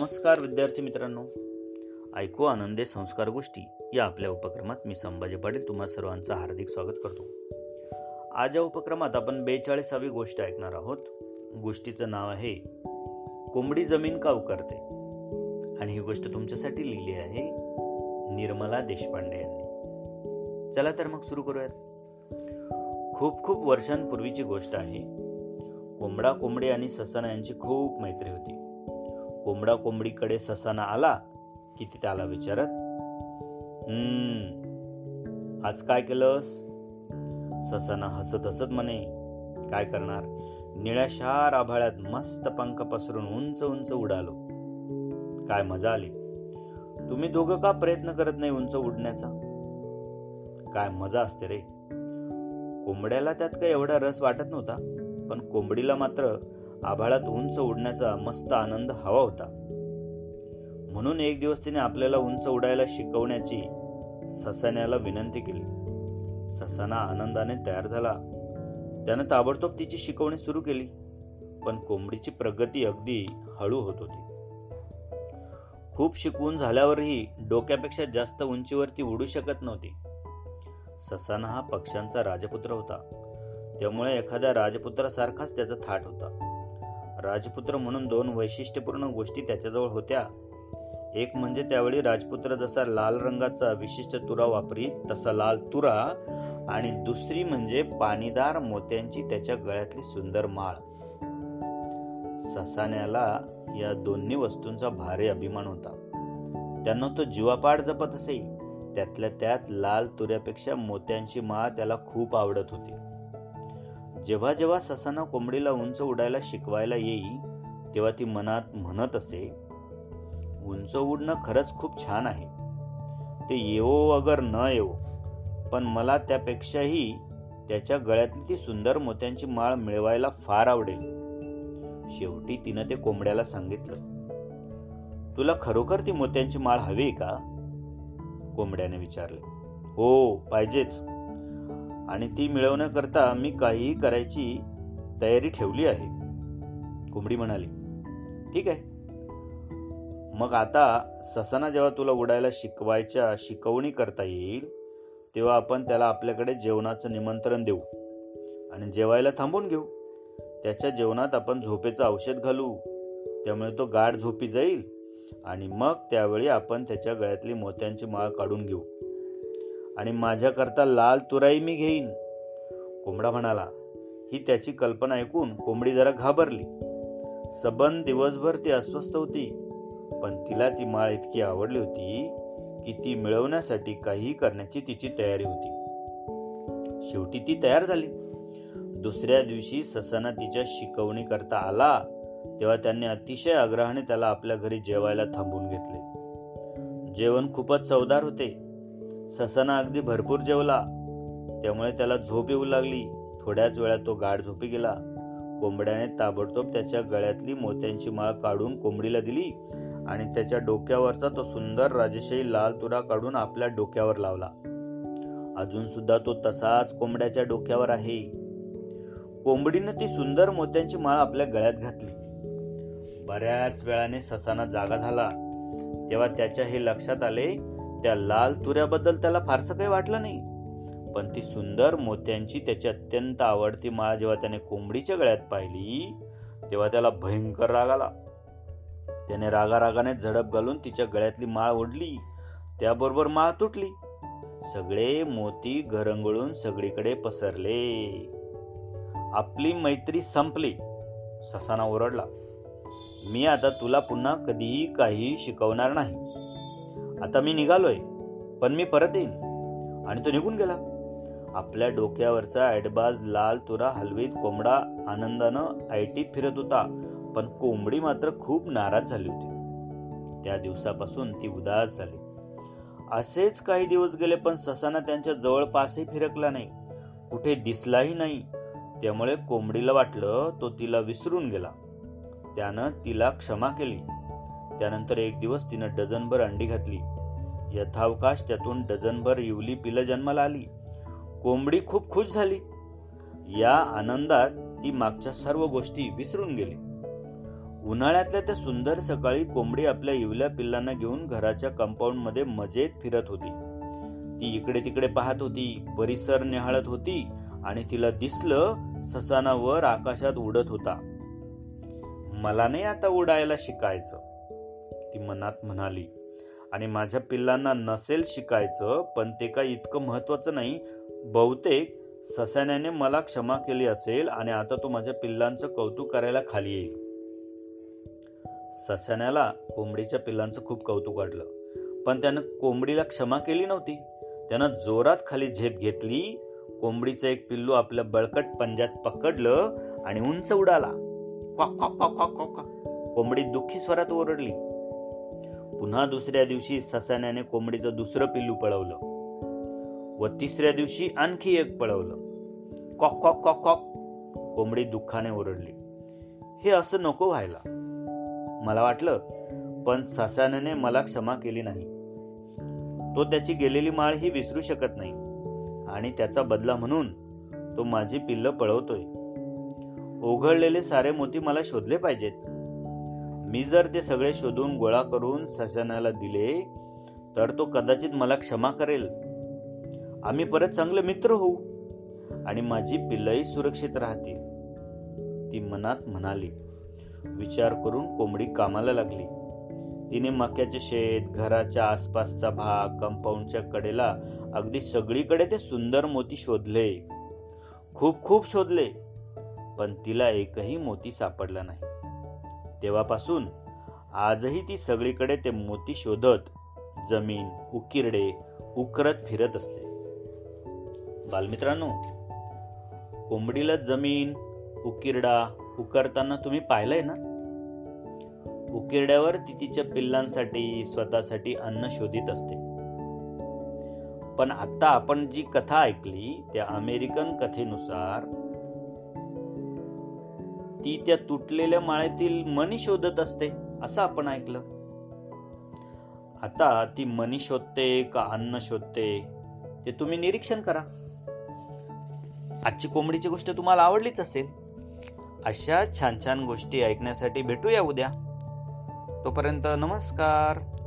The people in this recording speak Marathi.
नमस्कार विद्यार्थी मित्रांनो. ऐकू आनंदे संस्कार गोष्टी या आपल्या उपक्रमात मी संभाजी पाटील तुम्हा सर्वांचं हार्दिक स्वागत करतो. आज या उपक्रमात आपण बेचाळीसावी गोष्ट ऐकणार आहोत. गोष्टीचं नाव आहे कोंबडी जमीन का उकारते आणि ही गोष्ट तुमच्यासाठी लिहिली आहे निर्मला देशपांडे यांनी. चला तर मग सुरू करूयात. खूप खूप वर्षांपूर्वीची गोष्ट आहे. कोंबडा कोंबडी आणि ससाना यांची खूप मैत्री होती. कोंबडा कोंबडीकडे ससाना आला की ती त्याला विचारत हम्म आज काय केलंस? ससाना हसत हसत म्हणे काय करणार? निळ्याशार आभाळ्यात मस्त पंख पसरून उंच उंच उडालो. काय मजा आली? तुम्ही दोघं का प्रयत्न करत नाही उंच उडण्याचा? काय मजा असते रे. कोंबड्याला त्यात काही एवढा रस वाटत नव्हता पण कोंबडीला मात्र आभाळात उंच उडण्याचा मस्त आनंद हवा होता. म्हणून एक दिवस तिने आपल्याला उंच उडायला शिकवण्याची ससाण्याला विनंती केली. ससाना आनंदाने तयार झाला. त्यानं ताबडतोब तिची शिकवणी सुरू केली पण कोंबडीची प्रगती अगदी हळू होत होती. खूप शिकवून झाल्यावरही डोक्यापेक्षा जास्त उंचीवरती उडू शकत नव्हती. ससाना हा पक्ष्यांचा राजपुत्र होता. त्यामुळे एखाद्या राजपुत्रासारखाच त्याचा थाट होता. राजपुत्र म्हणून दोन वैशिष्ट्यपूर्ण गोष्टी त्याच्याजवळ होत्या. एक म्हणजे त्यावेळी राजपुत्र जसा लाल रंगाचा विशिष्ट तुरा वापरीत तसा लाल तुरा. आणि दुसरी म्हणजे पाणीदार मोत्यांची त्याच्या गळ्यातली सुंदर माळ. ससाण्याला या दोन्ही वस्तूंचा भारी अभिमान होता. त्यांना तो जीवापाड जपत असे. त्यातल्या त्यात लाल तुऱ्यापेक्षा मोत्यांची माळ त्याला खूप आवडत होती. जेव्हा जेव्हा ससाना कोंबडीला उंच उडायला शिकवायला येई तेव्हा ती मनात म्हणत असे उंच उडणं खरंच खूप छान आहे. ते येवो अगर न येवो पण मला त्यापेक्षाही त्याच्या गळ्यातली ती सुंदर मोत्यांची माळ मिळवायला फार आवडेल. शेवटी तिनं ते कोंबड्याला सांगितलं तुला खरोखर ती मोत्यांची माळ हवी का? कोंबड्याने विचारले हो पाहिजेच. आणि ती मिळवण्याकरता मी काहीही करायची तयारी ठेवली आहे. कोंबडी म्हणाली ठीक आहे. मग आता ससाना जेव्हा तुला उडायला शिकवायच्या शिकवणी करता येईल तेव्हा आपण त्याला आपल्याकडे जेवणाचं निमंत्रण देऊ आणि जेवायला थांबून घेऊ. त्याच्या जेवणात आपण झोपेचं औषध घालू. त्यामुळे तो गाढ झोपी जाईल आणि मग त्यावेळी आपण त्याच्या गळ्यातली मोत्यांची माळ काढून घेऊ. आणि माझ्याकरता लाल तुराई मी घेईन. कोंबडा म्हणाला ही त्याची कल्पना ऐकून कोंबडी जरा घाबरली. सबन दिवसभर ती अस्वस्थ होती पण तिला ती माळ इतकी आवडली होती की ती मिळवण्यासाठी काही करण्याची तिची तयारी होती. शेवटी ती तयार झाली. दुसऱ्या दिवशी ससाना तिच्या शिकवणी करता आला तेव्हा त्यांनी अतिशय आग्रहाने त्याला आपल्या घरी जेवायला थांबून घेतले. जेवण खूपच चवदार होते. ससाना अगदी भरपूर जेवला. त्यामुळे त्याला झोप येऊ लागली. थोड्याच वेळात तो गाढ झोपी गेला. कोंबड्याने ताबडतोब त्याच्या गळ्यातली मोत्यांची माळ काढून कोंबडीला दिली आणि त्याच्या डोक्यावरचा तो सुंदर राजेशाही लाल तुरा काढून आपल्या डोक्यावर लावला. अजून सुद्धा तो तसाच कोंबड्याच्या डोक्यावर आहे. कोंबडीनं ती सुंदर मोत्यांची माळ आपल्या गळ्यात घातली. बऱ्याच वेळाने ससाना जागा झाला. तेव्हा त्याच्या हे लक्षात आले त्या लाल तुऱ्याबद्दल त्याला फारसं काही वाटलं नाही. पण ती सुंदर मोत्यांची त्याची अत्यंत आवडती माळ जेव्हा त्याने कोंबडीच्या गळ्यात पाहिली तेव्हा त्याला भयंकर राग आला. त्याने रागारागाने झडप घालून तिच्या गळ्यातली माळ ओढली. त्याबरोबर माळ तुटली. सगळे मोती घरंगळून सगळीकडे पसरले. आपली मैत्री संपली. ससाना ओरडला मी आता तुला पुन्हा कधीही काही शिकवणार नाही. आता मी निघालोय पण मी परत येईन. आणि तो निघून गेला. आपल्या डोक्यावरचा ॲडबाज लाल तुरा हलवीत कोंबडा आनंदानं आयटीत फिरत होता पण कोंबडी मात्र खूप नाराज झाली होती. त्या दिवसापासून ती उदास झाली. असेच काही दिवस गेले पण ससाना त्यांच्या जवळपासही फिरकला नाही. कुठे दिसलाही नाही. त्यामुळे कोंबडीला वाटलं तो तिला विसरून गेला. त्यानं तिला क्षमा केली. त्यानंतर एक दिवस तिनं डझनभर अंडी घातली. यथावकाश त्यातून डझनभर इवली पिलं जन्माला आली. कोंबडी खूप खुश झाली. या आनंदात ती मागच्या सर्व गोष्टी विसरून गेली. उन्हाळ्यातल्या त्या सुंदर सकाळी कोंबडी आपल्या इवल्या पिल्लांना घेऊन घराच्या कंपाऊंडमध्ये मजेत फिरत होती. ती इकडे तिकडे पाहत होती परिसर निहाळत होती आणि तिला दिसलं ससाना वर आकाशात उडत होता. मला नाही आता उडायला शिकायचं. ती मनात म्हणाली आणि माझ्या पिल्लांना नसेल शिकायचं पण ते काय इतकं महत्वाचं नाही. बहुतेक ससाण्याने मला क्षमा केली असेल आणि आता तो माझ्या पिल्लांचं कौतुक करायला खाली येईल. ससाण्याला कोंबडीच्या पिल्लांचं खूप कौतुक वाटलं पण त्यानं कोंबडीला क्षमा केली नव्हती. त्यानं जोरात खाली झेप घेतली कोंबडीचं एक पिल्लू आपल्या बळकट पंजात पकडलं आणि उंच उडाला. कोंबडी दुःखी स्वरात ओरडली पुन्हा दुसऱ्या दिवशी ससाण्याने कोंबडीचं दुसरं पिल्लू पळवलं. व तिसऱ्या दिवशी आणखी एक पळवलं. कॉक कॉक कॉक कॉक. कोंबडी दुःखाने ओरडली. हे असं नको व्हायला. मला वाटलं पण ससाण्याने मला क्षमा केली नाही. तो त्याची गेलेली माळ ही विसरू शकत नाही. आणि त्याचा बदला म्हणून तो माझी पिल्ल पळवतोय. ओघळलेले सारे मोती मला शोधले पाहिजेत. मी जर ते सगळे शोधून गोळा करून ससाण्याला दिले तर तो कदाचित मला क्षमा करेल. आम्ही परत चांगले मित्र होऊ. आणि माझी पिल्लही सुरक्षित राहतील. ती मनात म्हणाली. विचार करून कोंबडी कामाला लागली. तिने मक्याचे शेत घराच्या आसपासचा भाग कंपाऊंडच्या कडेला अगदी सगळीकडे ते सुंदर मोती शोधले. खूप खूप शोधले. पण तिला एकही मोती सापडला नाही. तेव्हापासून आजही ती सगळीकडे ते मोती शोधत जमीन उकिरडे उकरत फिरत असते. बालमित्रांनो कोंबडीला जमीन उकिरडा उकरताना तुम्ही पाहिलंय ना? उकिरड्यावर ती तिच्या पिल्लांसाठी स्वतःसाठी अन्न शोधित असते. पण आता आपण जी कथा ऐकली त्या अमेरिकन कथेनुसार ती त्या तुटलेल्या माळेतील मणी शोधत असते असं आपण ऐकलं. आता ती मणी शोधते का अन्न शोधते ते तुम्ही निरीक्षण करा. आजची कोंबडीची गोष्ट तुम्हाला आवडलीच असेल. अशा छान छान गोष्टी ऐकण्यासाठी भेटूया उद्या. तोपर्यंत नमस्कार.